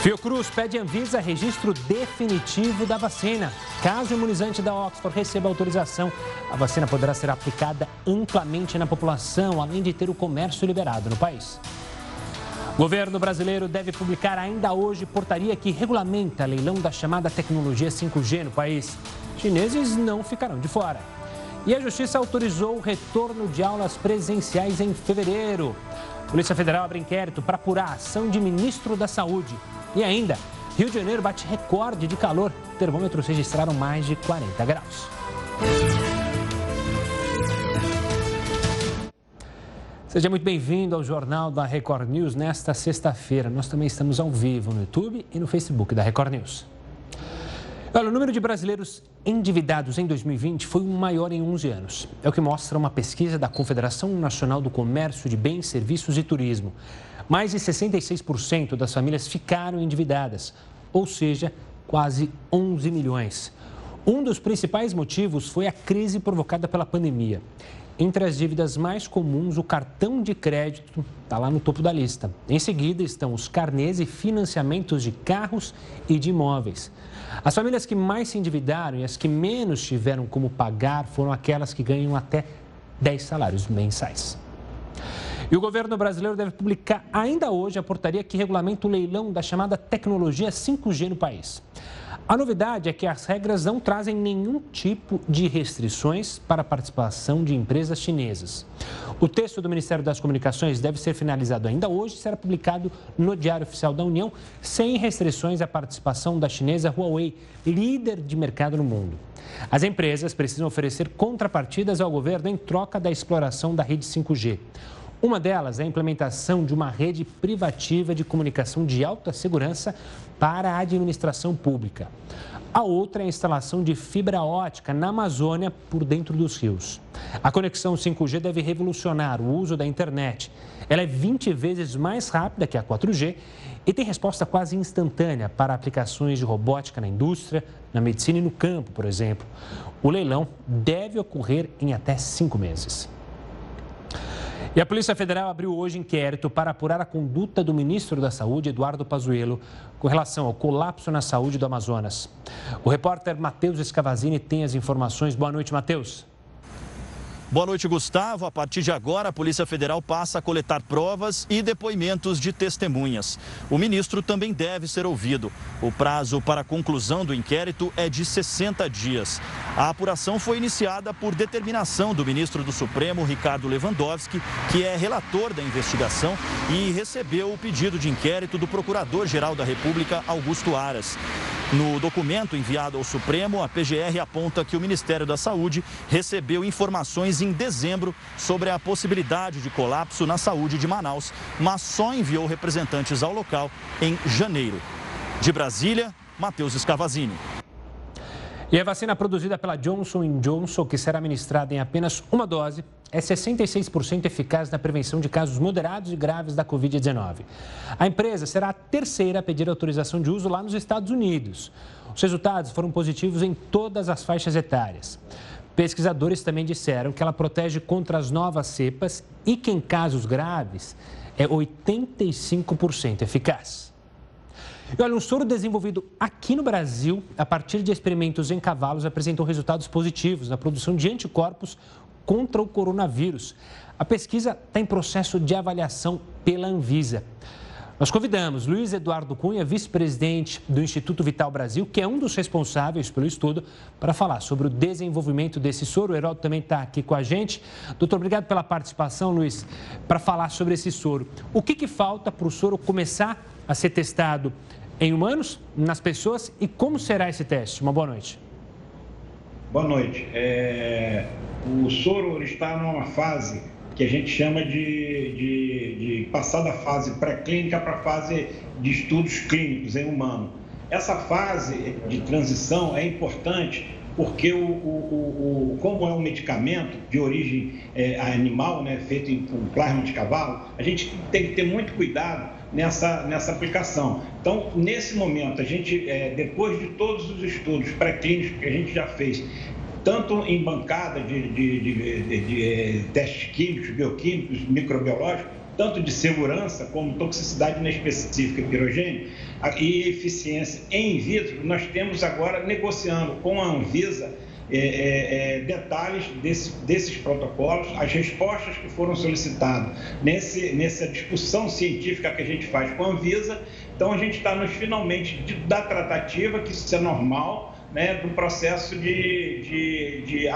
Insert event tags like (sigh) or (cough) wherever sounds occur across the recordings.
Fiocruz pede Anvisa registro definitivo da vacina. Caso o imunizante da Oxford receba autorização, a vacina poderá ser aplicada amplamente na população, além de ter o comércio liberado no país. O governo brasileiro deve publicar ainda hoje portaria que regulamenta leilão da chamada tecnologia 5G no país. Chineses não ficarão de fora. E a Justiça autorizou o retorno de aulas presenciais em fevereiro. Polícia Federal abre inquérito para apurar a ação de ministro da Saúde. E ainda, Rio de Janeiro bate recorde de calor. Termômetros registraram mais de 40 graus. Seja muito bem-vindo ao Jornal da Record News nesta sexta-feira. Nós também estamos ao vivo no YouTube e no Facebook da Record News. Olha, o número de brasileiros endividados em 2020 foi o maior em 11 anos. É o que mostra uma pesquisa da Confederação Nacional do Comércio de Bens, Serviços e Turismo. Mais de 66% das famílias ficaram endividadas, ou seja, quase 11 milhões. Um dos principais motivos foi a crise provocada pela pandemia. Entre as dívidas mais comuns, o cartão de crédito está lá no topo da lista. Em seguida estão os carnês e financiamentos de carros e de imóveis. As famílias que mais se endividaram e as que menos tiveram como pagar foram aquelas que ganham até 10 salários mensais. E o governo brasileiro deve publicar ainda hoje a portaria que regulamenta o leilão da chamada tecnologia 5G no país. A novidade é que as regras não trazem nenhum tipo de restrições para a participação de empresas chinesas. O texto do Ministério das Comunicações deve ser finalizado ainda hoje e será publicado no Diário Oficial da União, sem restrições à participação da chinesa Huawei, líder de mercado no mundo. As empresas precisam oferecer contrapartidas ao governo em troca da exploração da rede 5G. Uma delas é a implementação de uma rede privativa de comunicação de alta segurança para a administração pública. A outra é a instalação de fibra ótica na Amazônia por dentro dos rios. A conexão 5G deve revolucionar o uso da internet. Ela é 20 vezes mais rápida que a 4G e tem resposta quase instantânea para aplicações de robótica na indústria, na medicina e no campo, por exemplo. O leilão deve ocorrer em até cinco meses. E a Polícia Federal abriu hoje inquérito para apurar a conduta do ministro da Saúde, Eduardo Pazuello, com relação ao colapso na saúde do Amazonas. O repórter Matheus Escavazini tem as informações. Boa noite, Matheus. Boa noite, Gustavo. A partir de agora, a Polícia Federal passa a coletar provas e depoimentos de testemunhas. O ministro também deve ser ouvido. O prazo para a conclusão do inquérito é de 60 dias. A apuração foi iniciada por determinação do ministro do Supremo, Ricardo Lewandowski, que é relator da investigação e recebeu o pedido de inquérito do Procurador-Geral da República, Augusto Aras. No documento enviado ao Supremo, a PGR aponta que o Ministério da Saúde recebeu informações em dezembro sobre a possibilidade de colapso na saúde de Manaus, mas só enviou representantes ao local em janeiro. De Brasília, Matheus Escavazini. E a vacina produzida pela Johnson Johnson, que será ministrada em apenas uma dose, é 66% eficaz na prevenção de casos moderados e graves da Covid-19. A empresa será a terceira a pedir autorização de uso lá nos Estados Unidos. Os resultados foram positivos em todas as faixas etárias. Pesquisadores também disseram que ela protege contra as novas cepas e que, em casos graves, é 85% eficaz. E olha, um soro desenvolvido aqui no Brasil, a partir de experimentos em cavalos, apresentou resultados positivos na produção de anticorpos contra o coronavírus. A pesquisa está em processo de avaliação pela Anvisa. Nós convidamos Luiz Eduardo Cunha, vice-presidente do Instituto Vital Brasil, que é um dos responsáveis pelo estudo, para falar sobre o desenvolvimento desse soro. O Heraldo também está aqui com a gente. Doutor, obrigado pela participação, Luiz, para falar sobre esse soro. O que, que falta para o soro começar a ser testado em humanos, nas pessoas e como será esse teste? Uma boa noite. Boa noite. É... O soro está numa fase que a gente chama de, de, de passar da fase pré-clínica para a fase de estudos clínicos em humano. Essa fase de transição é importante porque o, o, o, como é um medicamento de origem é, animal, né, feito com plasma de cavalo, a gente tem que ter muito cuidado nessa, nessa aplicação. Então, nesse momento, a gente, é, depois de todos os estudos pré-clínicos que a gente já fez, tanto em bancada de, de, de, de, é, testes químicos, bioquímicos, microbiológicos, tanto de segurança como toxicidade inespecífica e pirogênio, e eficiência em vitro, nós temos agora negociando com a Anvisa é, é, é, detalhes desse, desses protocolos, as respostas que foram solicitadas nesse, nessa discussão científica que a gente faz com a Anvisa. Então, a gente está nos finalmente de, da tratativa, que isso é normal, né, do processo de, de, de,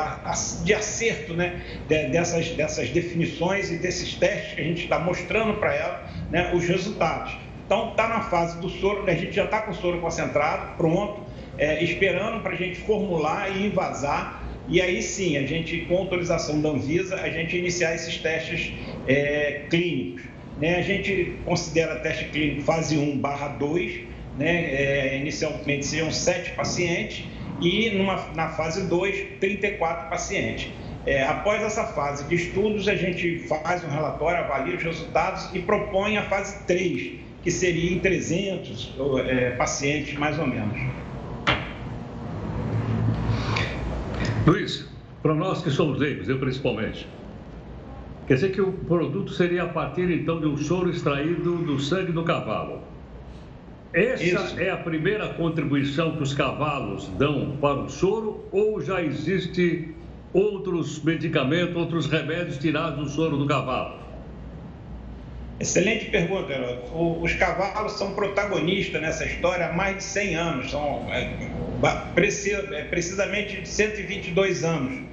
de acerto né, dessas, dessas definições e desses testes que a gente está mostrando para ela né, os resultados. Então, está na fase do soro, a gente já está com o soro concentrado, pronto, é, esperando para a gente formular e invasar. E aí sim, a gente, com autorização da Anvisa, a gente iniciar esses testes é, clínicos. Né? A gente considera teste clínico fase 1 barra 2, né? É, inicialmente seriam 7 pacientes e numa, na fase 2, 34 pacientes. É, após essa fase de estudos, a gente faz um relatório, avalia os resultados e propõe a fase 3, que seria em 300 é, pacientes, mais ou menos. Luiz, para nós que somos leigos, eu principalmente, quer dizer que o produto seria a partir então de um soro extraído do sangue do cavalo. Essa Isso. é a primeira contribuição que os cavalos dão para o soro ou já existe outros medicamentos, outros remédios tirados do soro do cavalo? Excelente pergunta. Os cavalos são protagonistas nessa história há mais de 100 anos, são é, é precisamente 122 anos,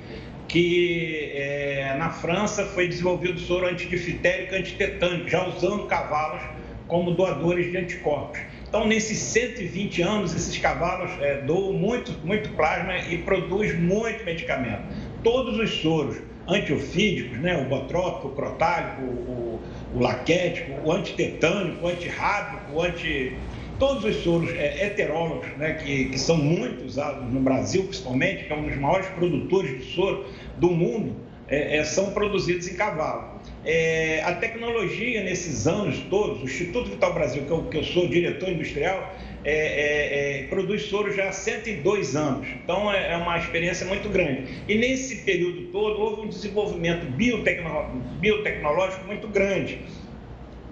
que é, na França foi desenvolvido soro antidifitérico antitetânico, já usando cavalos como doadores de anticorpos. Então, nesses 120 anos, esses cavalos doam muito, muito plasma e produzem muito medicamento. Todos os soros antiofídicos, né, o botrópico, o crotálico, o, o laquético, o antitetânico, o antirrábico, o anti... Todos os soros é, heterólogos, né, que, que são muito usados no Brasil, principalmente, que é um dos maiores produtores de soro do mundo, é, é, são produzidos em cavalo. É, a tecnologia nesses anos todos, o Instituto Vital Brasil, que eu, que eu sou diretor industrial, é, é, é, produz soro já há 102 anos. Então é, é uma experiência muito grande. E nesse período todo houve um desenvolvimento biotecnológico, biotecnológico muito grande.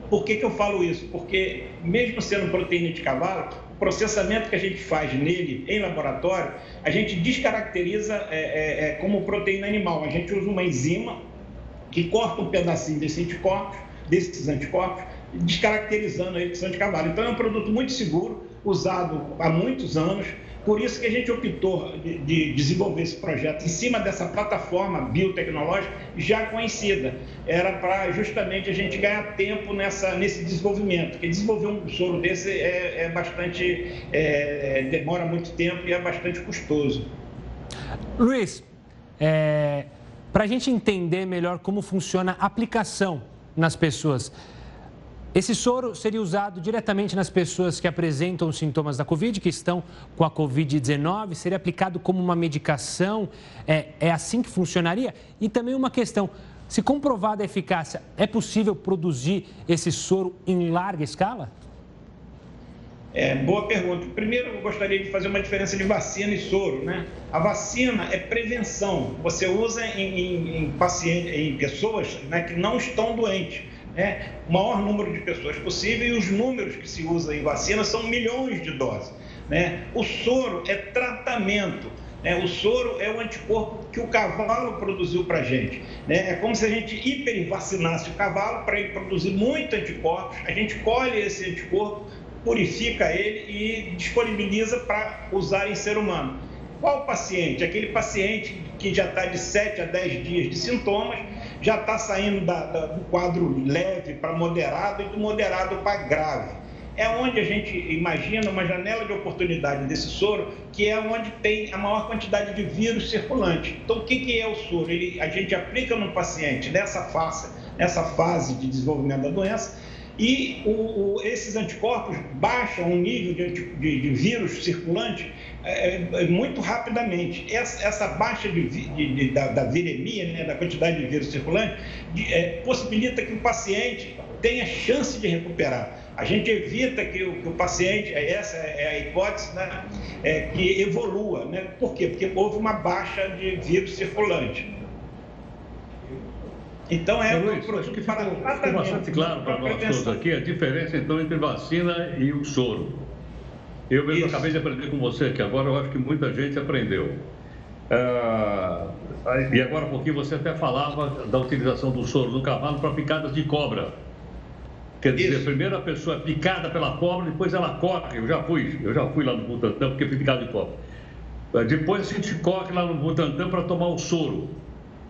Por que, que eu falo isso? Porque, mesmo sendo proteína de cavalo, o processamento que a gente faz nele em laboratório, a gente descaracteriza é, é, como proteína animal. A gente usa uma enzima que corta um pedacinho desse anticorpos, desses anticorpos, descaracterizando que são de cavalo. Então, é um produto muito seguro, usado há muitos anos. Por isso que a gente optou de, de, desenvolver esse projeto em cima dessa plataforma biotecnológica já conhecida. Era para justamente a gente ganhar tempo nessa, nesse desenvolvimento, porque desenvolver um soro desse é, é bastante. É, é demora muito tempo e é bastante custoso. Luiz, é, para a gente entender melhor como funciona a aplicação nas pessoas, esse soro seria usado diretamente nas pessoas que apresentam sintomas da Covid, que estão com a Covid-19? Seria aplicado como uma medicação? É, é assim que funcionaria? E também uma questão: se comprovada a eficácia, é possível produzir esse soro em larga escala? É, boa pergunta. Primeiro, eu gostaria de fazer uma diferença de vacina e soro. Né? A vacina é prevenção. Você usa em, em, em pacientes, em pessoas né, que não estão doentes né, o maior número de pessoas possível e os números que se usa em vacina são milhões de doses. Né? O soro é tratamento. Né? O soro é o anticorpo que o cavalo produziu para a gente. Né? É como se a gente hipervacinasse o cavalo para ele produzir muito anticorpos. A gente colhe esse anticorpo, purifica ele e disponibiliza para usar em ser humano. Qual paciente? Aquele paciente que já está de 7 a 10 dias de sintomas já está saindo da, da, do quadro leve para moderado e do moderado para grave. É onde a gente imagina uma janela de oportunidade desse soro, que é onde tem a maior quantidade de vírus circulante. Então, o que, que é o soro? Ele, a gente aplica no paciente nessa fase, nessa fase de desenvolvimento da doença e o, o, esses anticorpos baixam o nível de, de, de vírus circulante é, é, muito rapidamente. Essa, essa baixa de, da, da, viremia, né, da quantidade de vírus circulante, é, possibilita que o paciente tenha chance de recuperar. A gente evita que o, que o paciente, é, essa é a hipótese, né, é, que evolua. Né? Por quê? Porque houve uma baixa de vírus circulante. Então é Luiz, que ficou, ficou bastante claro para nós todos aqui a diferença então entre vacina e o soro. Eu mesmo Isso. acabei de aprender com você, que agora eu acho que muita gente aprendeu. Ah, e agora pouquinho você até falava da utilização do soro do cavalo para picadas de cobra. Quer dizer, Isso. primeiro a pessoa é picada pela cobra, depois ela corre. Eu já fui, eu já fui lá no Butantã porque fui picado de cobra. Ah, depois a gente corre lá no Butantã para tomar o soro.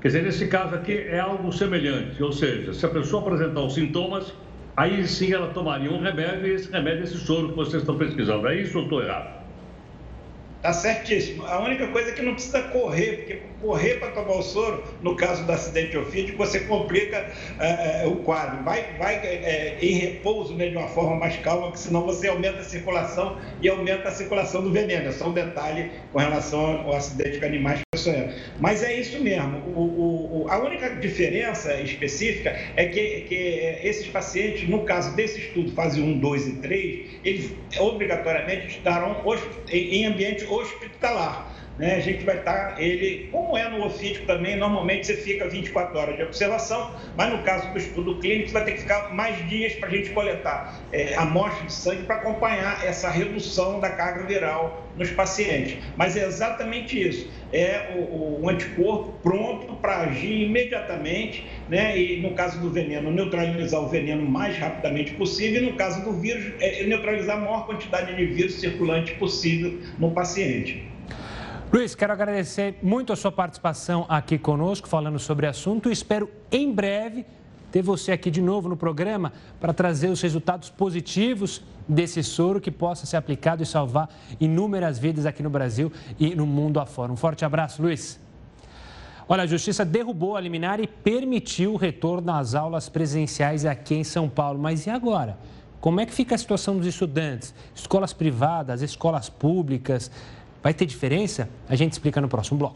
Quer dizer, nesse caso aqui é algo semelhante, ou seja, se a pessoa apresentar os sintomas, aí sim ela tomaria um remédio e esse remédio é esse soro que vocês estão pesquisando. É isso ou estou errado? Tá certíssimo. A única coisa é que não precisa correr, porque correr para tomar o soro, no caso do acidente ofídico, você complica é, é, o quadro. Vai, vai é, em repouso né, de uma forma mais calma, porque senão você aumenta a circulação e aumenta a circulação do veneno. É só um detalhe com relação ao acidente com animais Mas é isso mesmo. O, o, a única diferença específica é que, que esses pacientes, no caso desse estudo, fase 1, 2 e 3, eles obrigatoriamente estarão em ambiente hospitalar. Né? A gente vai estar, ele, como é no ofídico também, normalmente você fica 24 horas de observação, mas no caso do estudo clínico, você vai ter que ficar mais dias para a gente coletar é, amostra de sangue para acompanhar essa redução da carga viral nos pacientes. Mas é exatamente isso, é o, o anticorpo pronto para agir imediatamente, né? e no caso do veneno, neutralizar o veneno mais rapidamente possível, e no caso do vírus, é neutralizar a maior quantidade de vírus circulante possível no paciente. Luiz, quero agradecer muito a sua participação aqui conosco, falando sobre o assunto. Espero em breve ter você aqui de novo no programa para trazer os resultados positivos desse soro que possa ser aplicado e salvar inúmeras vidas aqui no Brasil e no mundo afora. Um forte abraço, Luiz. Olha, a Justiça derrubou a liminar e permitiu o retorno às aulas presenciais aqui em São Paulo. Mas e agora? Como é que fica a situação dos estudantes? Escolas privadas, escolas públicas? Vai ter diferença? A gente explica no próximo bloco.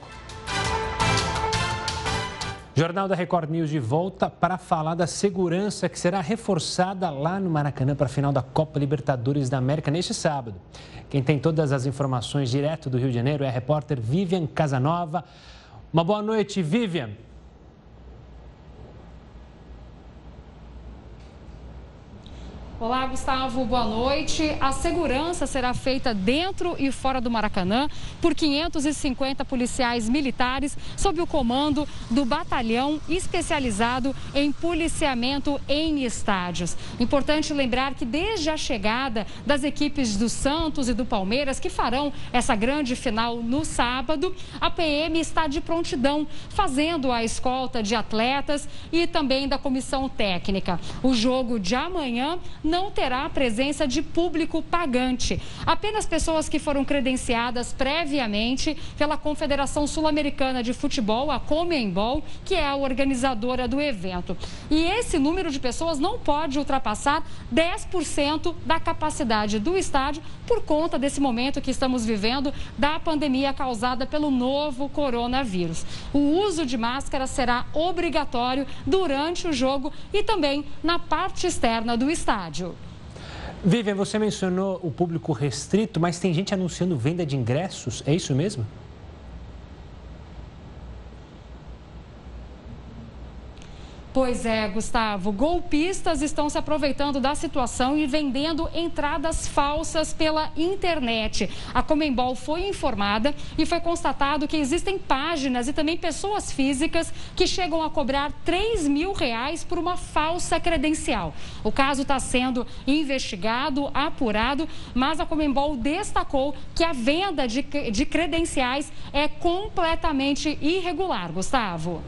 Jornal da Record News de volta para falar da segurança que será reforçada lá no Maracanã para a final da Copa Libertadores da América neste sábado. Quem tem todas as informações direto do Rio de Janeiro é a repórter Vivian Casanova. Uma boa noite, Vivian. Olá, Gustavo, boa noite. A segurança será feita dentro e fora do Maracanã por 550 policiais militares sob o comando do batalhão especializado em policiamento em estádios. Importante lembrar que desde a chegada das equipes do Santos e do Palmeiras, que farão essa grande final no sábado, a PM está de prontidão, fazendo a escolta de atletas e também da comissão técnica. O jogo de amanhã não terá a presença de público pagante. Apenas pessoas que foram credenciadas previamente pela Confederação Sul-Americana de Futebol, a Comembol, que é a organizadora do evento. E esse número de pessoas não pode ultrapassar 10% da capacidade do estádio por conta desse momento que estamos vivendo da pandemia causada pelo novo coronavírus. O uso de máscara será obrigatório durante o jogo e também na parte externa do estádio. Vivian, você mencionou o público restrito, mas tem gente anunciando venda de ingressos, é isso mesmo? Pois é, Gustavo. Golpistas estão se aproveitando da situação e vendendo entradas falsas pela internet. A Comembol foi informada e foi constatado que existem páginas e também pessoas físicas que chegam a cobrar 3 mil reais por uma falsa credencial. O caso está sendo investigado, apurado, mas a Comembol destacou que a venda de, de credenciais é completamente irregular. Gustavo.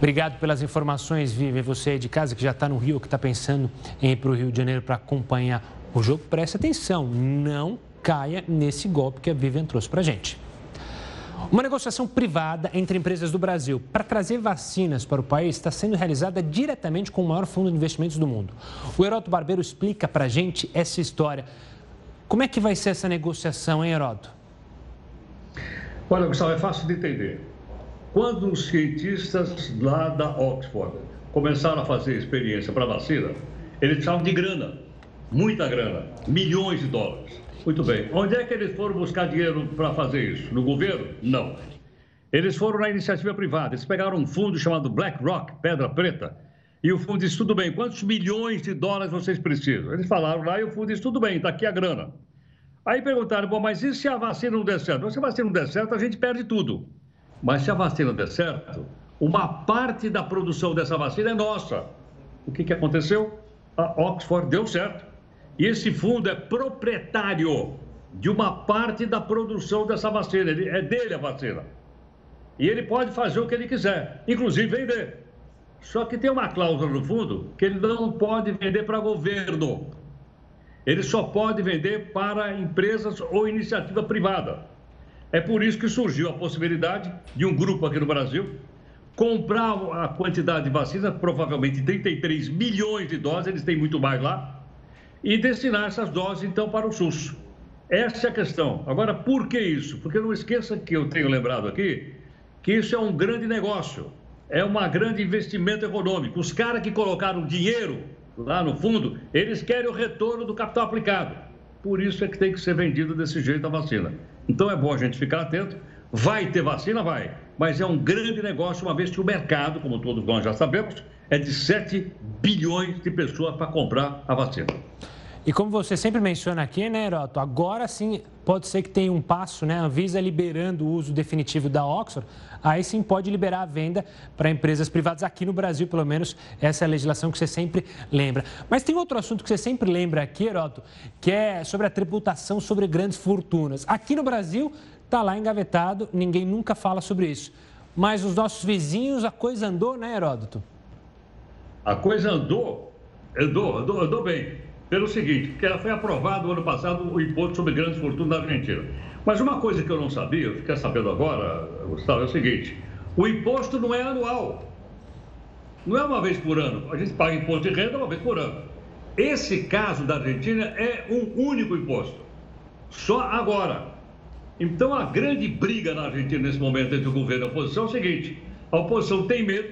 Obrigado pelas informações, Vivi. Você de casa que já está no Rio, que está pensando em ir para o Rio de Janeiro para acompanhar o jogo, preste atenção, não caia nesse golpe que a Vivian trouxe para a gente. Uma negociação privada entre empresas do Brasil para trazer vacinas para o país está sendo realizada diretamente com o maior fundo de investimentos do mundo. O Heroto Barbeiro explica para a gente essa história. Como é que vai ser essa negociação, hein, Heroto? Olha, Gustavo, é fácil de entender. Quando os cientistas lá da Oxford começaram a fazer experiência para vacina, eles precisavam de grana, muita grana, milhões de dólares. Muito bem. Onde é que eles foram buscar dinheiro para fazer isso? No governo? Não. Eles foram na iniciativa privada. Eles pegaram um fundo chamado BlackRock, Pedra Preta, e o fundo disse: tudo bem, quantos milhões de dólares vocês precisam? Eles falaram lá e o fundo disse: tudo bem, está aqui a grana. Aí perguntaram, bom, mas e se a vacina não der certo? Se a vacina não der certo, a gente perde tudo. Mas se a vacina der certo, uma parte da produção dessa vacina é nossa. O que, que aconteceu? A Oxford deu certo. E esse fundo é proprietário de uma parte da produção dessa vacina. É dele a vacina. E ele pode fazer o que ele quiser, inclusive vender. Só que tem uma cláusula no fundo que ele não pode vender para governo. Ele só pode vender para empresas ou iniciativa privada. É por isso que surgiu a possibilidade de um grupo aqui no Brasil comprar a quantidade de vacina, provavelmente 33 milhões de doses, eles têm muito mais lá, e destinar essas doses então para o SUS. Essa é a questão. Agora, por que isso? Porque não esqueça que eu tenho lembrado aqui que isso é um grande negócio, é um grande investimento econômico. Os caras que colocaram dinheiro lá no fundo, eles querem o retorno do capital aplicado. Por isso é que tem que ser vendido desse jeito a vacina. Então é bom a gente ficar atento. Vai ter vacina? Vai. Mas é um grande negócio, uma vez que o mercado, como todos nós já sabemos, é de 7 bilhões de pessoas para comprar a vacina. E como você sempre menciona aqui, né, Heroto, agora sim pode ser que tenha um passo, né, a Anvisa liberando o uso definitivo da Oxford, aí sim pode liberar a venda para empresas privadas aqui no Brasil, pelo menos essa é a legislação que você sempre lembra. Mas tem outro assunto que você sempre lembra aqui, Heroto, que é sobre a tributação sobre grandes fortunas. Aqui no Brasil está lá engavetado, ninguém nunca fala sobre isso. Mas os nossos vizinhos, a coisa andou, né, Heródoto? A coisa andou, andou, andou, andou bem pelo seguinte, que foi aprovado ano passado o imposto sobre grandes fortunas na Argentina. Mas uma coisa que eu não sabia, eu fiquei sabendo agora, Gustavo, é o seguinte: o imposto não é anual. Não é uma vez por ano. A gente paga imposto de renda uma vez por ano. Esse caso da Argentina é um único imposto. Só agora. Então a grande briga na Argentina nesse momento entre o governo e a oposição é o seguinte: a oposição tem medo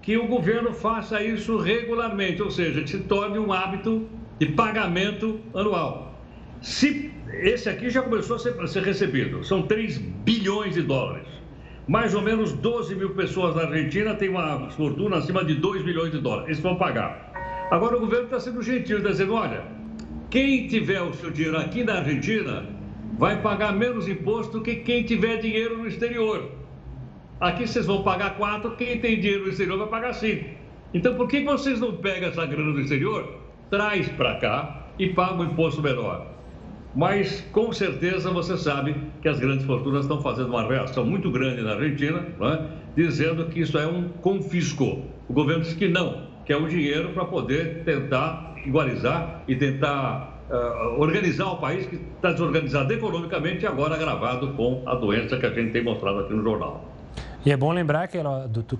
que o governo faça isso regularmente, ou seja, que se torne um hábito de pagamento anual. Se esse aqui já começou a ser, a ser recebido, são 3 bilhões de dólares. Mais ou menos 12 mil pessoas na Argentina têm uma fortuna acima de 2 milhões de dólares. Eles vão pagar. Agora o governo está sendo gentil, está dizendo: olha, quem tiver o seu dinheiro aqui na Argentina vai pagar menos imposto que quem tiver dinheiro no exterior. Aqui vocês vão pagar 4, quem tem dinheiro no exterior vai pagar 5. Então por que vocês não pegam essa grana do exterior traz para cá e paga um imposto menor. Mas com certeza você sabe que as grandes fortunas estão fazendo uma reação muito grande na Argentina, é? dizendo que isso é um confisco. O governo diz que não, que é o dinheiro para poder tentar igualizar e tentar uh, organizar o país que está desorganizado economicamente e agora agravado com a doença que a gente tem mostrado aqui no jornal. E é bom lembrar que,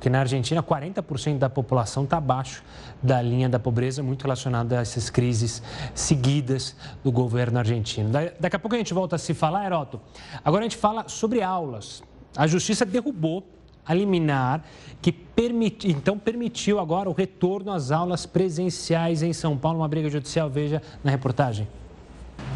que na Argentina 40% da população está abaixo da linha da pobreza, muito relacionada a essas crises seguidas do governo argentino. Daqui a pouco a gente volta a se falar, Heroto. Agora a gente fala sobre aulas. A justiça derrubou a liminar que permiti, então permitiu agora o retorno às aulas presenciais em São Paulo. Uma briga judicial, veja na reportagem.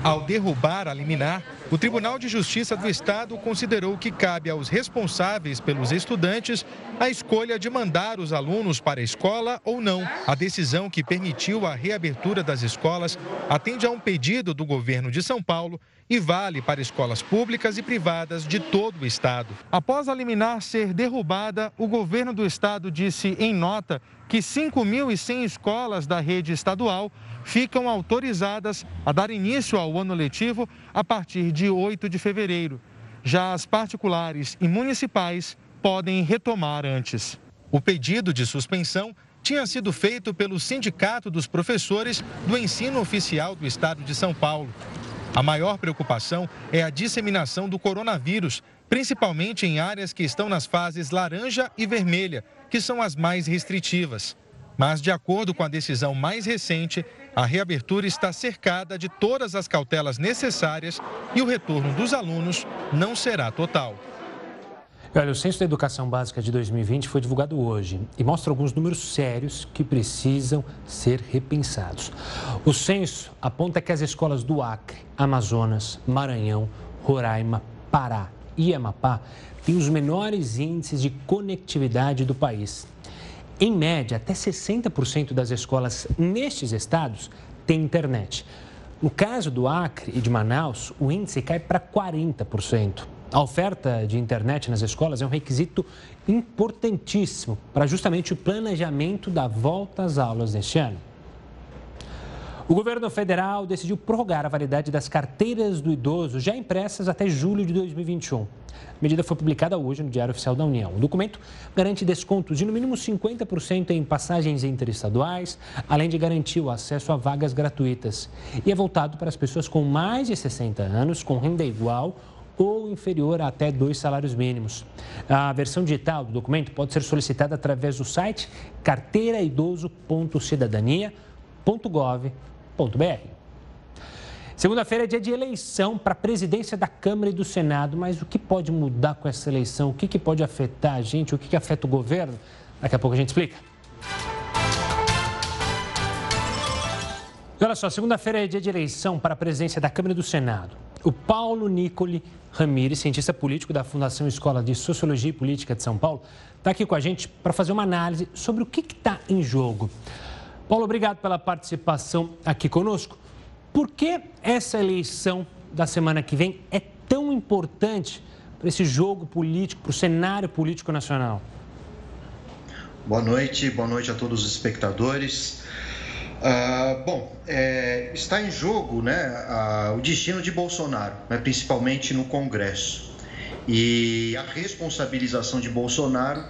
Ao derrubar a liminar, o Tribunal de Justiça do Estado considerou que cabe aos responsáveis pelos estudantes a escolha de mandar os alunos para a escola ou não. A decisão que permitiu a reabertura das escolas atende a um pedido do governo de São Paulo e vale para escolas públicas e privadas de todo o estado. Após a liminar ser derrubada, o governo do estado disse em nota que 5.100 escolas da rede estadual ficam autorizadas a dar início ao ano letivo a partir de 8 de fevereiro. Já as particulares e municipais podem retomar antes. O pedido de suspensão tinha sido feito pelo Sindicato dos Professores do Ensino Oficial do Estado de São Paulo. A maior preocupação é a disseminação do coronavírus, principalmente em áreas que estão nas fases laranja e vermelha, que são as mais restritivas. Mas, de acordo com a decisão mais recente, a reabertura está cercada de todas as cautelas necessárias e o retorno dos alunos não será total. Olha, o Censo da Educação Básica de 2020 foi divulgado hoje e mostra alguns números sérios que precisam ser repensados. O censo aponta que as escolas do Acre, Amazonas, Maranhão, Roraima, Pará e Amapá têm os menores índices de conectividade do país. Em média, até 60% das escolas nestes estados têm internet. No caso do Acre e de Manaus, o índice cai para 40%. A oferta de internet nas escolas é um requisito importantíssimo para justamente o planejamento da volta às aulas neste ano. O governo federal decidiu prorrogar a validade das carteiras do idoso já impressas até julho de 2021. A medida foi publicada hoje no Diário Oficial da União. O documento garante descontos de no mínimo 50% em passagens interestaduais, além de garantir o acesso a vagas gratuitas. E é voltado para as pessoas com mais de 60 anos, com renda igual ou inferior a até dois salários mínimos. A versão digital do documento pode ser solicitada através do site carteiraidoso.cidadania.gov.br Segunda-feira é dia de eleição para a presidência da Câmara e do Senado, mas o que pode mudar com essa eleição? O que, que pode afetar a gente? O que, que afeta o governo? Daqui a pouco a gente explica. E olha só, segunda-feira é dia de eleição para a presidência da Câmara e do Senado. O Paulo Nicoli Ramires, cientista político da Fundação Escola de Sociologia e Política de São Paulo, está aqui com a gente para fazer uma análise sobre o que está em jogo. Paulo, obrigado pela participação aqui conosco. Por que essa eleição da semana que vem é tão importante para esse jogo político, para o cenário político nacional? Boa noite, boa noite a todos os espectadores. Uh, bom, é, está em jogo né, uh, o destino de Bolsonaro, né, principalmente no Congresso. E a responsabilização de Bolsonaro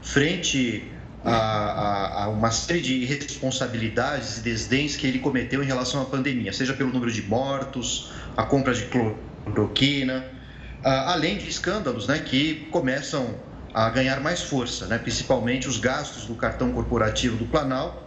frente a, a, uma série de responsabilidades e desdéns que ele cometeu em relação à pandemia, seja pelo número de mortos, a compra de cloroquina, além de escândalos né, que começam a ganhar mais força, né, principalmente os gastos do cartão corporativo do Planalto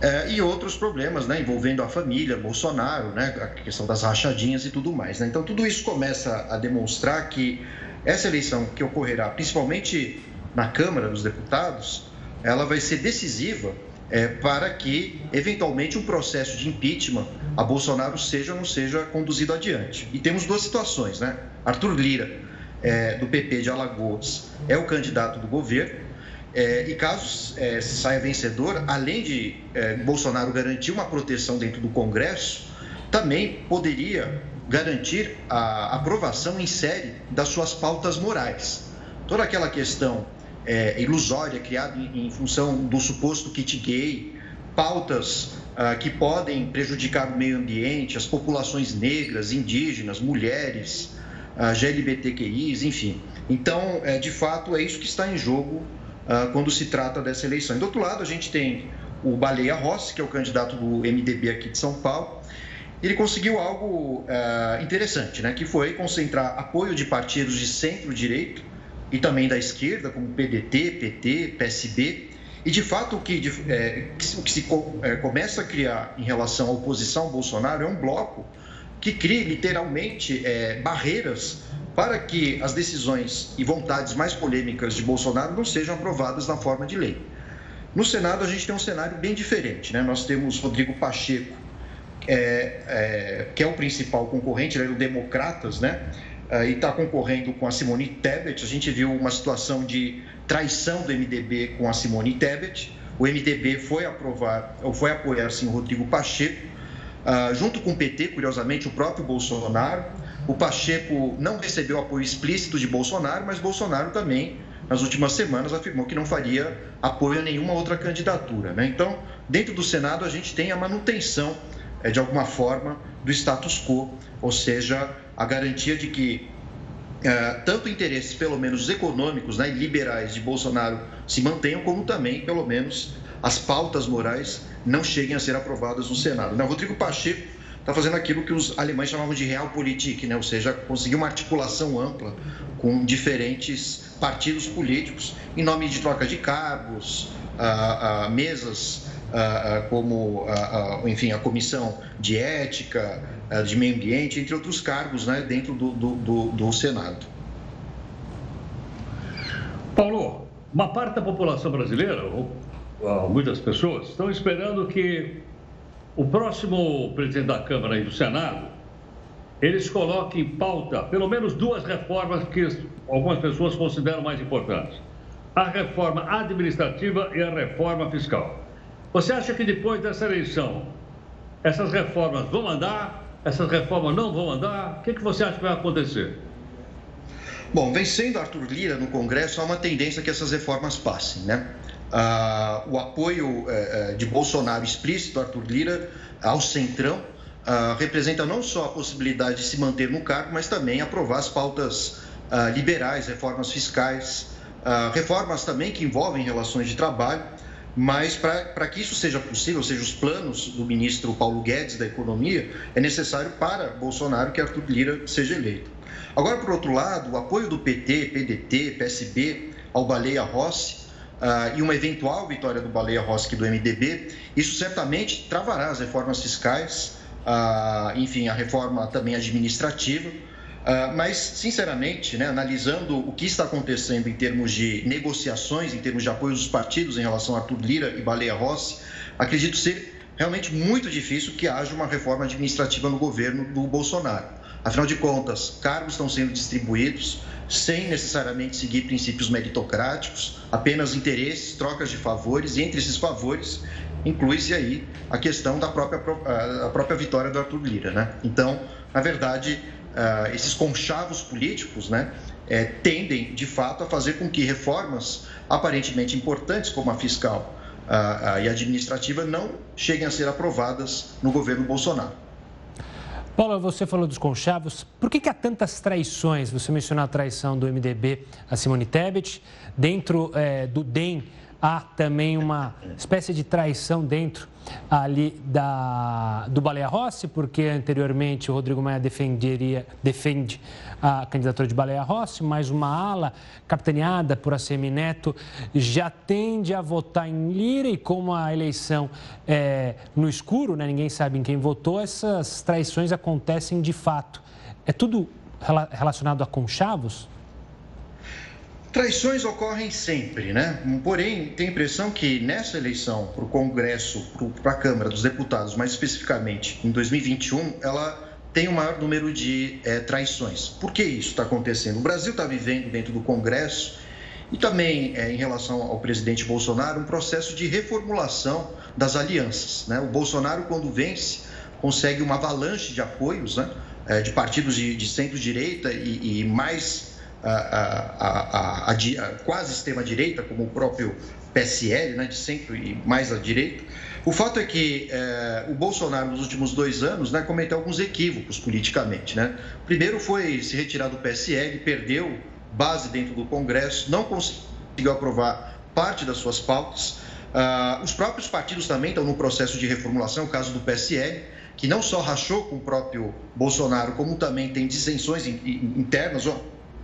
é, e outros problemas né, envolvendo a família Bolsonaro, né, a questão das rachadinhas e tudo mais. Né? Então, tudo isso começa a demonstrar que essa eleição que ocorrerá, principalmente na Câmara dos Deputados, ela vai ser decisiva é, para que, eventualmente, um processo de impeachment a Bolsonaro seja ou não seja conduzido adiante. E temos duas situações, né? Arthur Lira, é, do PP de Alagoas, é o candidato do governo, é, e caso é, saia vencedor, além de é, Bolsonaro garantir uma proteção dentro do Congresso, também poderia garantir a aprovação em série das suas pautas morais. Toda aquela questão é, ilusória criada em, em, função do suposto kit gay, pautas ah, que podem prejudicar o meio ambiente, as populações negras, indígenas, mulheres, ah, GLBTQIs, enfim. Então, é, de fato, é isso que está em jogo ah, quando se trata dessa eleição. E do outro lado, a gente tem o Baleia Rossi, que é o candidato do MDB aqui de São Paulo. Ele conseguiu algo uh, interessante, né? que foi concentrar apoio de partidos de centro-direito e também da esquerda, como PDT, PT, PSB. E, de fato, o que, é, o que se é, começa a criar em relação à oposição ao Bolsonaro é um bloco que cria literalmente é, barreiras para que as decisões e vontades mais polêmicas de Bolsonaro não sejam aprovadas na forma de lei. No Senado, a gente tem um cenário bem diferente. Né? Nós temos Rodrigo Pacheco, é, é, que é o principal concorrente, ele é do Democratas, né? E está concorrendo com a Simone Tebet. A gente viu uma situação de traição do MDB com a Simone Tebet. O MDB foi aprovar, ou foi apoiar sim o Rodrigo Pacheco, uh, junto com o PT, curiosamente, o próprio Bolsonaro. O Pacheco não recebeu apoio explícito de Bolsonaro, mas Bolsonaro também, nas últimas semanas, afirmou que não faria apoio a nenhuma outra candidatura. Né? Então, dentro do Senado, a gente tem a manutenção, eh, de alguma forma, do status quo, ou seja, a garantia de que uh, tanto interesses, pelo menos econômicos né, e liberais de Bolsonaro se mantenham, como também, pelo menos, as pautas morais não cheguem a ser aprovadas no Senado. Né? Rodrigo Pacheco está fazendo aquilo que os alemães chamavam de realpolitik, né? ou seja, conseguir uma articulação ampla com diferentes partidos políticos em nome de troca de cargos, uh, uh, mesas como, enfim, a comissão de ética, de meio ambiente, entre outros cargos né, dentro do, do, do, do Senado. Paulo, uma parte da população brasileira, muitas pessoas, estão esperando que o próximo presidente da Câmara e do Senado eles coloquem em pauta pelo menos duas reformas que algumas pessoas consideram mais importantes: a reforma administrativa e a reforma fiscal. Você acha que depois dessa eleição Essas reformas vão andar? Essas reformas não vão andar? O que, que você acha que vai acontecer? Bom, vencendo Arthur Lira no Congresso, há uma tendência que essas reformas passem, né? Ah, o apoio eh, eh, de Bolsonaro explícito, Arthur Lira, ao Centrão, ah, representa não só a possibilidade de se manter no cargo, mas também aprovar as pautas ah, liberais, reformas fiscais, ah, reformas também que envolvem relações de trabalho. Mas para que isso seja possível, ou seja, os planos do ministro Paulo Guedes da Economia, é necessário para Bolsonaro que Arthur Lira seja eleito. Agora, por outro lado, o apoio do PT, PDT, PSB ao Baleia Rossi uh, e uma eventual vitória do Baleia Rossi do MDB, isso certamente travará as reformas fiscais, uh, enfim, a reforma também administrativa. Uh, mas, sinceramente, né, analisando o que está acontecendo em termos de negociações, em termos de apoio dos partidos em relação a Arthur Lira e Baleia Rossi, acredito ser realmente muito difícil que haja uma reforma administrativa no governo do Bolsonaro. Afinal de contas, cargos estão sendo distribuídos sem necessariamente seguir princípios meritocráticos, apenas interesses, trocas de favores, e entre esses favores inclui-se aí a questão da própria, a própria vitória do Arthur Lira. Né? Então, na verdade, uh, esses conchavos políticos né, é, tendem, de fato, a fazer com que reformas aparentemente importantes, como a fiscal uh, e administrativa, não cheguem a ser aprovadas no governo Bolsonaro. Paula, você falou dos conchavos. Por que, que há tantas traições? Você mencionou a traição do MDB a Simone Tebet. Dentro é, do DEM, há também uma espécie de traição dentro ali da, do Baleia Rossi, porque anteriormente o Rodrigo Maia defenderia, defende a candidatura de Baleia Rossi, mas uma ala capitaneada por ACM Neto já tende a votar em Lira e como a eleição é no escuro, né, ninguém sabe em quem votou, essas traições acontecem de fato. É tudo relacionado a conchavos? Traições ocorrem sempre, né? Porém, tem a impressão que nessa eleição para o Congresso, para a Câmara dos Deputados, mais especificamente em 2021, ela tem o um maior número de é, traições. Por que isso está acontecendo? O Brasil está vivendo dentro do Congresso e também é, em relação ao presidente Bolsonaro um processo de reformulação das alianças. Né? O Bolsonaro, quando vence, consegue uma avalanche de apoios né? é, de partidos de, de centro-direita e, e mais a, a, a, a quase extrema-direita, como o próprio PSL, né, de centro e mais à direita. O fato é que é, o Bolsonaro, nos últimos dois anos, né, cometeu alguns equívocos politicamente. Né? Primeiro foi se retirar do PSL, perdeu base dentro do Congresso, não conseguiu aprovar parte das suas pautas. Uh, os próprios partidos também estão no processo de reformulação, o caso do PSL, que não só rachou com o próprio Bolsonaro, como também tem dissensões internas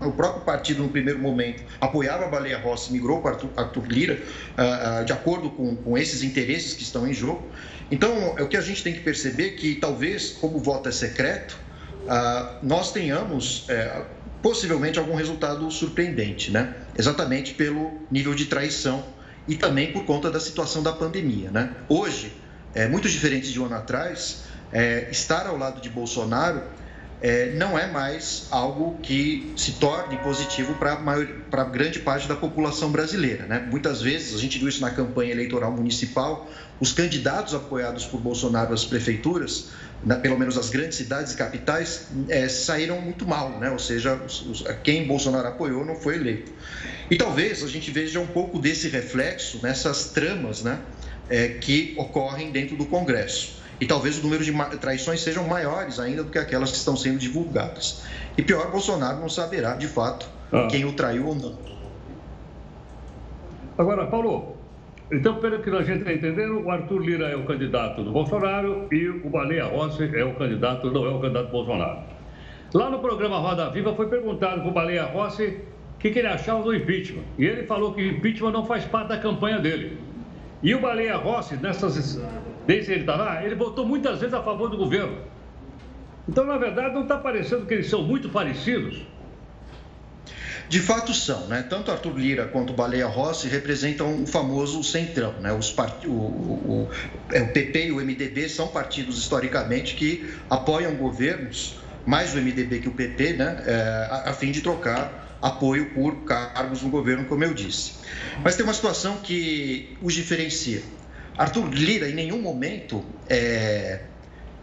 o próprio partido, no primeiro momento, apoiava a Baleia Rossi, migrou para Arthur Lira, uh, uh, de acordo com, com, esses interesses que estão em jogo. Então, é o que a gente tem que perceber que, talvez, como o voto é secreto, uh, nós tenhamos, eh, possivelmente, algum resultado surpreendente, né? exatamente pelo nível de traição e também por conta da situação da pandemia. Né? Hoje, é, muito diferente de um ano atrás, é, estar ao lado de Bolsonaro é, não é mais algo que se torne positivo para grande parte da população brasileira. Né? Muitas vezes, a gente viu isso na campanha eleitoral municipal, os candidatos apoiados por Bolsonaro às prefeituras, na, pelo menos as grandes cidades e capitais, é, saíram muito mal, né? ou seja, os, os, quem Bolsonaro apoiou não foi eleito. E talvez a gente veja um pouco desse reflexo nessas tramas né, é, que ocorrem dentro do Congresso e talvez o número de traições sejam maiores ainda do que aquelas que estão sendo divulgadas. E pior, Bolsonaro não saberá de fato ah. quem o traiu ou não. Agora, Paulo, então, pelo que a gente está entendendo, o Arthur Lira é o candidato do Bolsonaro e o Baleia Rossi é o candidato, não é o candidato do Bolsonaro. Lá no programa Roda Viva foi perguntado para o Baleia Rossi o que, que ele achava do impeachment. E ele falou que o impeachment não faz parte da campanha dele. E o Baleia Rossi, nessas desde que ele está lá, ele votou muitas vezes a favor do governo. Então, na verdade, não está parecendo que eles são muito parecidos? De fato são, né? Tanto Arthur Lira quanto Baleia Rossi representam o famoso centrão, né? Os part... o, o, é, o, PP e o MDB são partidos historicamente que apoiam governos, mais o MDB que o PP, né? É, a, a fim de trocar apoio por cargos no governo, como eu disse. Mas tem uma situação que os diferencia. Arthur Lira, em nenhum momento, é,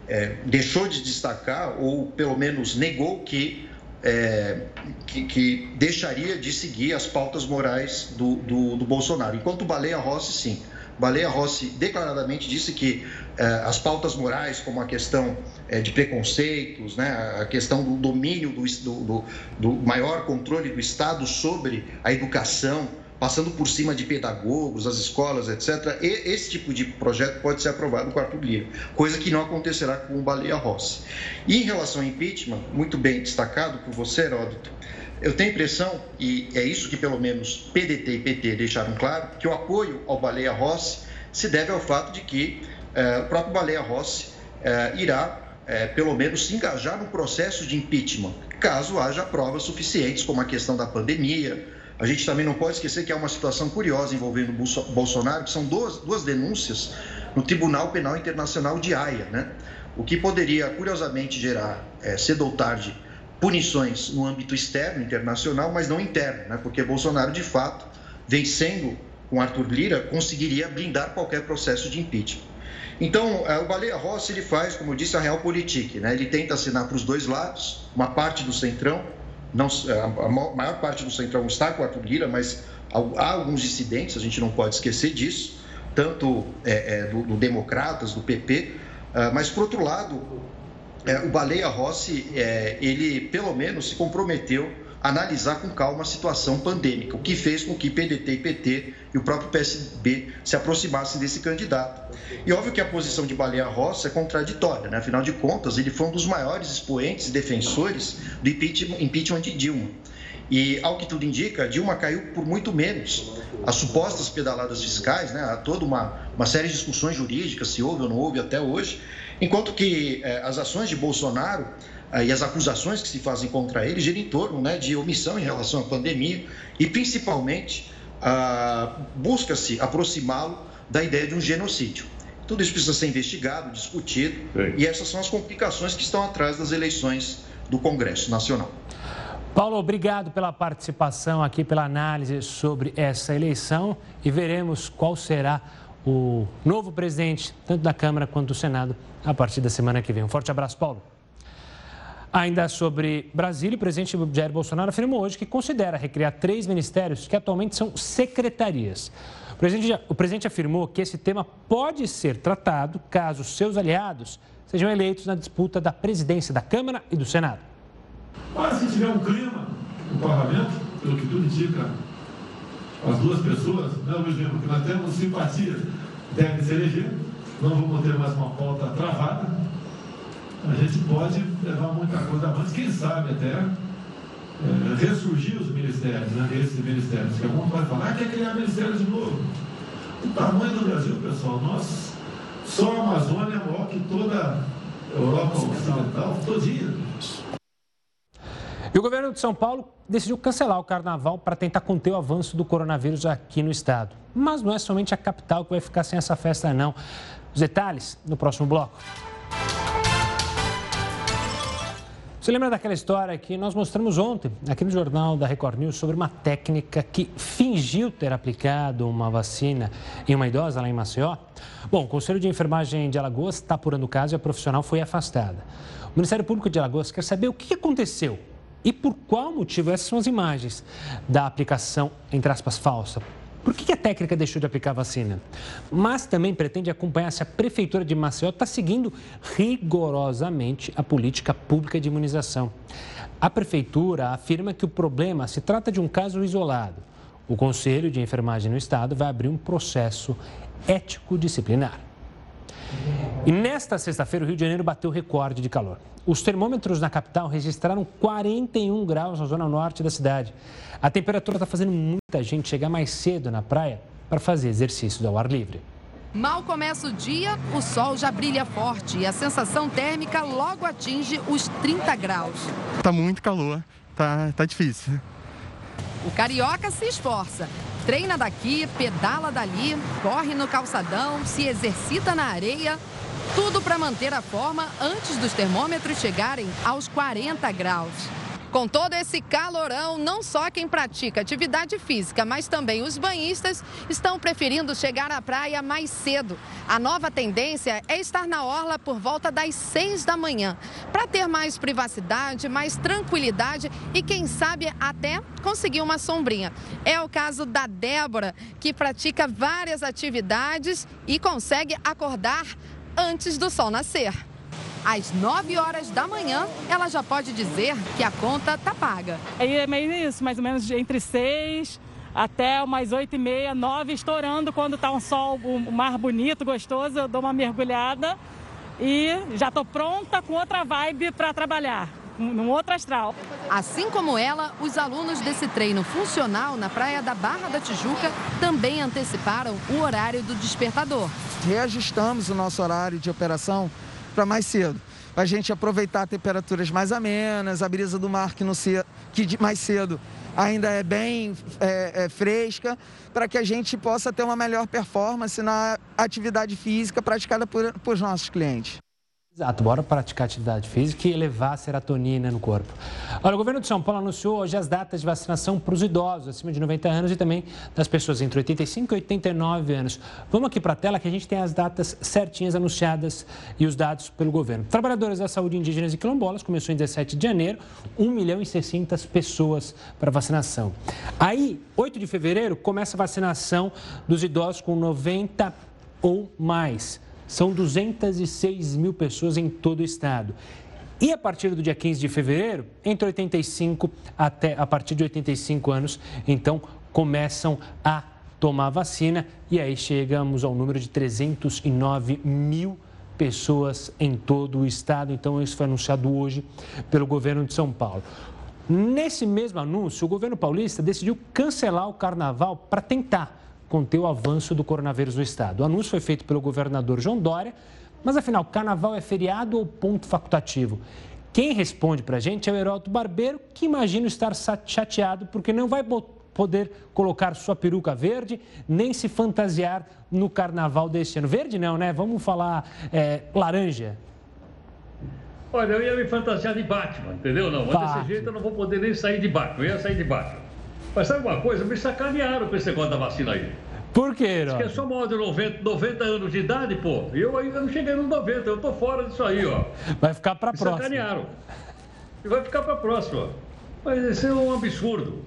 é, deixou de destacar, ou pelo menos negou que, é, que, que, deixaria de seguir as pautas morais do, do, do Bolsonaro. Enquanto Baleia Rossi, sim. Baleia Rossi declaradamente disse que eh, as pautas morais, como a questão eh, de preconceitos, né, a questão do domínio do, do, do, maior controle do Estado sobre a educação, passando por cima de pedagogos, as escolas, etc., e esse tipo de projeto pode ser aprovado no quarto dia, coisa que não acontecerá com o Baleia Rossi. E em relação ao impeachment, muito bem destacado por você, Heródoto, eu tenho a impressão, e é isso que pelo menos PDT e PT deixaram claro, que o apoio ao Baleia Rossi se deve ao fato de que eh, o próprio Baleia Rossi eh, irá, eh, pelo menos, se engajar no processo de impeachment, caso haja provas suficientes, como a questão da pandemia. A gente também não pode esquecer que há uma situação curiosa envolvendo Bolsonaro, que são duas, duas denúncias no Tribunal Penal Internacional de Haia, né? o que poderia, curiosamente, gerar, cedo ou tarde, punições no âmbito externo, internacional, mas não interno, né? porque Bolsonaro, de fato, vencendo com Arthur Lira, conseguiria blindar qualquer processo de impeachment. Então, eh, o Baleia Rossi ele faz, como eu disse, a realpolitik, né? ele tenta assinar para os dois lados, uma parte do centrão, não, eh, a maior parte do centrão está com Arthur Lira, mas há alguns dissidentes, a gente não pode esquecer disso, tanto é, é, do, do Democratas, do PP, uh, mas, por outro lado, é, o Baleia Rossi, é, ele pelo menos se comprometeu analisar com calma a situação pandêmica, o que fez com que PDT e PT e o próprio PSB se aproximassem desse candidato. E óbvio que a posição de Baleia Rossi é contraditória, né? afinal de contas, ele foi um dos maiores expoentes e defensores do impeachment de Dilma. E, ao que tudo indica, Dilma caiu por muito menos. As supostas pedaladas fiscais, né, há toda uma, uma série de discussões jurídicas, se houve ou não houve até hoje, Enquanto que eh, as ações de Bolsonaro e as acusações que se fazem contra ele giram em torno né, de omissão em relação à pandemia e, principalmente, busca-se aproximá-lo da ideia de um genocídio. Tudo isso precisa ser investigado, discutido, Sim. e essas são as complicações que estão atrás das eleições do Congresso Nacional. Paulo, obrigado pela participação aqui, pela análise sobre essa eleição e veremos qual será o novo presidente, tanto da Câmara quanto do Senado, a partir da semana que vem. Um forte abraço, Paulo. Ainda sobre Brasília, o presidente Jair Bolsonaro afirmou hoje que considera recriar três ministérios que atualmente são secretarias. O presidente, o presidente afirmou que esse tema pode ser tratado caso seus aliados sejam eleitos na disputa da presidência da Câmara e do Senado. Mas se tiver um clima no parlamento, pelo que tudo indica, as duas pessoas, né, Luiz Lima, que nós temos simpatia, devem se eleger, não vamos ter mais uma pauta travada, a gente pode levar muita coisa mais, quem sabe até é, ressurgir os ministérios, né, esses ministérios, que algum vai falar, ah, quer criar ministério de novo. O tamanho do Brasil, pessoal, nós, só a Amazônia é maior que toda a Europa Ocidental, todinha. E o governo de São Paulo decidiu cancelar o carnaval para tentar conter o avanço do coronavírus aqui no estado. Mas não é somente a capital que vai ficar sem essa festa, não. Os detalhes no próximo bloco. Você lembra daquela história que nós mostramos ontem, aqui no Jornal da Record News, sobre uma técnica que fingiu ter aplicado uma vacina em uma idosa lá em Maceió? Bom, o Conselho de Enfermagem de Alagoas está apurando o caso e a profissional foi afastada. O Ministério Público de Alagoas quer saber o que aconteceu e por qual motivo? Essas são as imagens da aplicação, entre aspas, falsa. Por que a técnica deixou de aplicar vacina? Mas também pretende acompanhar se a Prefeitura de Maceió está seguindo rigorosamente a política pública de imunização. A Prefeitura afirma que o problema se trata de um caso isolado. O Conselho de Enfermagem no Estado vai abrir um processo ético-disciplinar. E nesta sexta-feira, o Rio de Janeiro bateu recorde de calor. Os termômetros na capital registraram 41 graus na zona norte da cidade. A temperatura está fazendo muita gente chegar mais cedo na praia para fazer exercícios ao ar livre. Mal começa o dia, o sol já brilha forte e a sensação térmica logo atinge os 30 graus. Tá muito calor, tá, tá difícil. O carioca se esforça. Treina daqui, pedala dali, corre no calçadão, se exercita na areia tudo para manter a forma antes dos termômetros chegarem aos 40 graus. Com todo esse calorão, não só quem pratica atividade física, mas também os banhistas estão preferindo chegar à praia mais cedo. A nova tendência é estar na orla por volta das 6 da manhã, para ter mais privacidade, mais tranquilidade e, quem sabe, até conseguir uma sombrinha. É o caso da Débora, que pratica várias atividades e consegue acordar antes do sol nascer. Às 9 horas da manhã, ela já pode dizer que a conta está paga. Aí é meio isso, mais ou menos entre 6 até umas 8 e meia, 9, estourando quando está um sol, um mar bonito, gostoso, eu dou uma mergulhada e já estou pronta com outra vibe para trabalhar num outro astral. Assim como ela, os alunos desse treino funcional na praia da Barra da Tijuca também anteciparam o horário do despertador. Reajustamos o nosso horário de operação para mais cedo. Para a gente aproveitar temperaturas mais amenas, a brisa do mar que, no que mais cedo ainda é bem é, é, fresca, para que a gente possa ter uma melhor performance na atividade física praticada por, por nossos clientes. Exato, bora praticar atividade física e elevar a serotonina no corpo. Olha, o governo de São Paulo anunciou hoje as datas de vacinação para os idosos acima de 90 anos e também das pessoas entre 85 e 89 anos. Vamos aqui para a tela que a gente tem as datas certinhas anunciadas e os dados pelo governo. Trabalhadores da saúde indígenas e quilombolas começou em 17 de janeiro, 1 milhão e 600 pessoas para vacinação. Aí, 8 de fevereiro, começa a vacinação dos idosos com 90 ou mais. São 206 mil pessoas em todo o estado. E a partir do dia 15 de fevereiro, entre 85 até a partir de 85 anos, então começam a tomar vacina e aí chegamos ao número de 309 mil pessoas em todo o estado. Então isso foi anunciado hoje pelo governo de São Paulo. Nesse mesmo anúncio, o governo paulista decidiu cancelar o carnaval para tentar conter o avanço do coronavírus no estado. O anúncio foi feito pelo governador João Dória, mas afinal, carnaval é feriado ou ponto facultativo? Quem responde para a gente é o Heródoto Barbeiro, que imagina estar chateado porque não vai poder colocar sua peruca verde, nem se fantasiar no carnaval deste ano. Verde não, né? Vamos falar é, laranja. Olha, eu ia me fantasiar de Batman, entendeu? Não, mas Batman. desse jeito eu não vou poder nem sair de Batman. Eu ia sair de Batman. Mas sabe uma coisa? Me sacanearam com esse negócio da vacina aí. Por quê, Diz que é só maior de 90, 90 anos de idade, pô. Eu ainda não cheguei nos 90, eu tô fora disso aí, ó. Vai ficar pra Me próxima. sacanearam. E vai ficar pra próxima. Mas isso é um absurdo.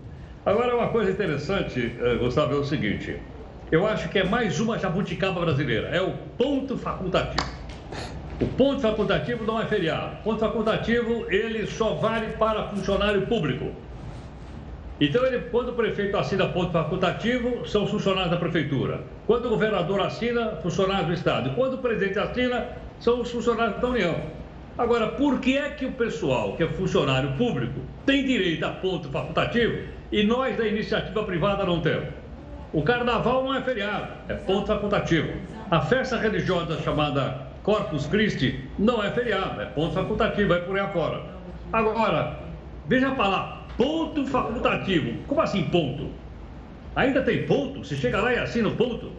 Agora, uma coisa interessante, eh, Gustavo, é o seguinte. Eu acho que é mais uma jabuticaba brasileira. É o ponto facultativo. O ponto facultativo não é feriado. O ponto facultativo, ele só vale para funcionário público. Então, ele, quando o prefeito assina ponto facultativo, são funcionários da prefeitura. Quando o governador assina, funcionários do Estado. Quando o presidente assina, são os funcionários da União. Agora, por que é que o pessoal que é funcionário público tem direito a ponto facultativo e nós da iniciativa privada não temos? O carnaval não é feriado, é ponto facultativo. A festa religiosa chamada Corpus Christi não é feriado, é ponto facultativo, vai por aí afora. Agora, veja a palavra Ponto facultativo. Como assim ponto? Ainda tem ponto? Você chega lá e assina o ponto?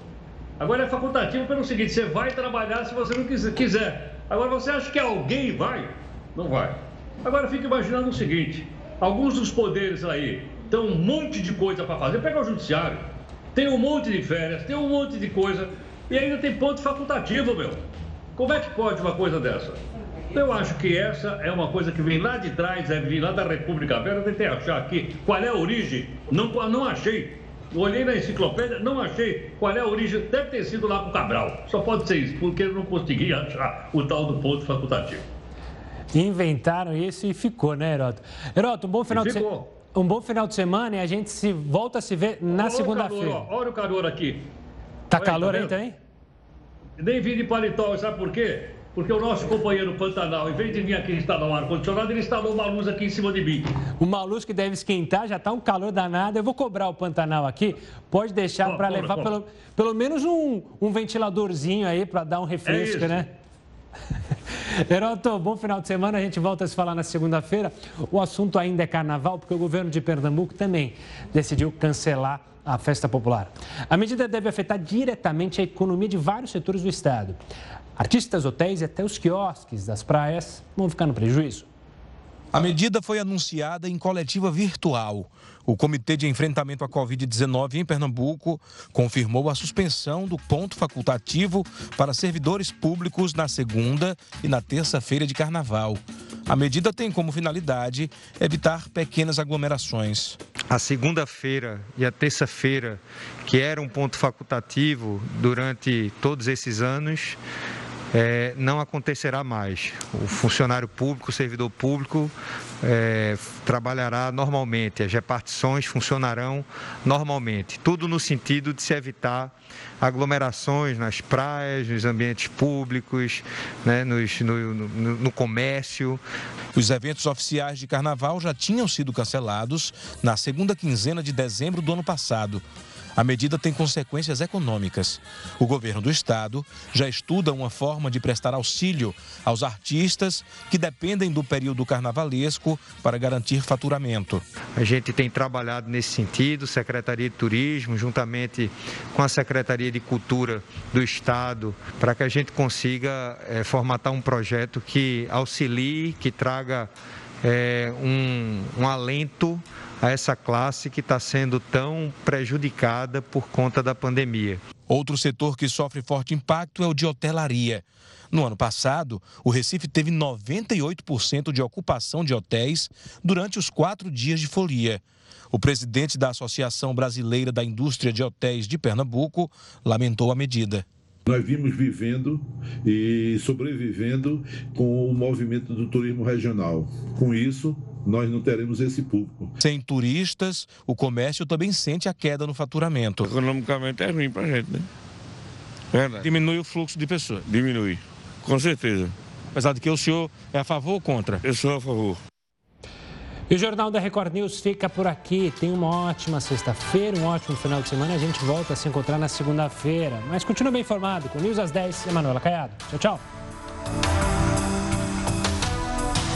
Agora é facultativo pelo seguinte: você vai trabalhar se você não quiser. Agora você acha que alguém vai? Não vai. Agora fica imaginando o seguinte: alguns dos poderes aí têm um monte de coisa para fazer. Pega o judiciário, tem um monte de férias, tem um monte de coisa e ainda tem ponto facultativo, meu. Como é que pode uma coisa dessa? Eu acho que essa é uma coisa que vem lá de trás, deve vir lá da República Velha. Eu tentei achar aqui qual é a origem, não, não achei. Olhei na enciclopédia, não achei qual é a origem. Deve ter sido lá com o Cabral. Só pode ser isso, porque eu não consegui achar o tal do ponto facultativo. Inventaram isso e ficou, né, Heroto? Heroto, um bom final de semana. Um bom final de semana e a gente se volta a se ver na segunda-feira. Olha o calor aqui. Tá olha calor tá aí também? Nem vim de paletó, sabe por quê? Porque o nosso companheiro Pantanal, em vez de vir aqui instalar um ar-condicionado, ele instalou uma luz aqui em cima de mim. Uma luz que deve esquentar, já está um calor danado. Eu vou cobrar o Pantanal aqui. Pode deixar para levar pelo, pelo menos um, um ventiladorzinho aí para dar um refresco, é né? (laughs) Heroto, bom final de semana. A gente volta a se falar na segunda-feira. O assunto ainda é carnaval, porque o governo de Pernambuco também decidiu cancelar a festa popular. A medida deve afetar diretamente a economia de vários setores do estado. Artistas, hotéis e até os quiosques das praias vão ficar no prejuízo. A medida foi anunciada em coletiva virtual. O Comitê de Enfrentamento à Covid-19 em Pernambuco confirmou a suspensão do ponto facultativo para servidores públicos na segunda e na terça-feira de carnaval. A medida tem como finalidade evitar pequenas aglomerações. A segunda-feira e a terça-feira, que era um ponto facultativo durante todos esses anos, é, não acontecerá mais. O funcionário público, o servidor público, é, trabalhará normalmente, as repartições funcionarão normalmente. Tudo no sentido de se evitar aglomerações nas praias, nos ambientes públicos, né, nos, no, no, no comércio. Os eventos oficiais de carnaval já tinham sido cancelados na segunda quinzena de dezembro do ano passado. A medida tem consequências econômicas. O governo do estado já estuda uma forma de prestar auxílio aos artistas que dependem do período carnavalesco para garantir faturamento. A gente tem trabalhado nesse sentido, Secretaria de Turismo, juntamente com a Secretaria de Cultura do Estado, para que a gente consiga é, formatar um projeto que auxilie, que traga é, um, um alento a essa classe que está sendo tão prejudicada por conta da pandemia. Outro setor que sofre forte impacto é o de hotelaria. No ano passado, o Recife teve 98% de ocupação de hotéis durante os quatro dias de folia. O presidente da Associação Brasileira da Indústria de Hotéis de Pernambuco lamentou a medida. Nós vimos vivendo e sobrevivendo com o movimento do turismo regional. Com isso, nós não teremos esse público. Sem turistas, o comércio também sente a queda no faturamento. Economicamente é ruim para a gente, né? Verdade. Diminui o fluxo de pessoas. Diminui, com certeza. Apesar de que o senhor é a favor ou contra? Eu sou a favor. E o Jornal da Record News fica por aqui. Tenha uma ótima sexta-feira, um ótimo final de semana. A gente volta a se encontrar na segunda-feira. Mas continue bem informado com News às 10 e Manuela Caiado. Tchau, tchau.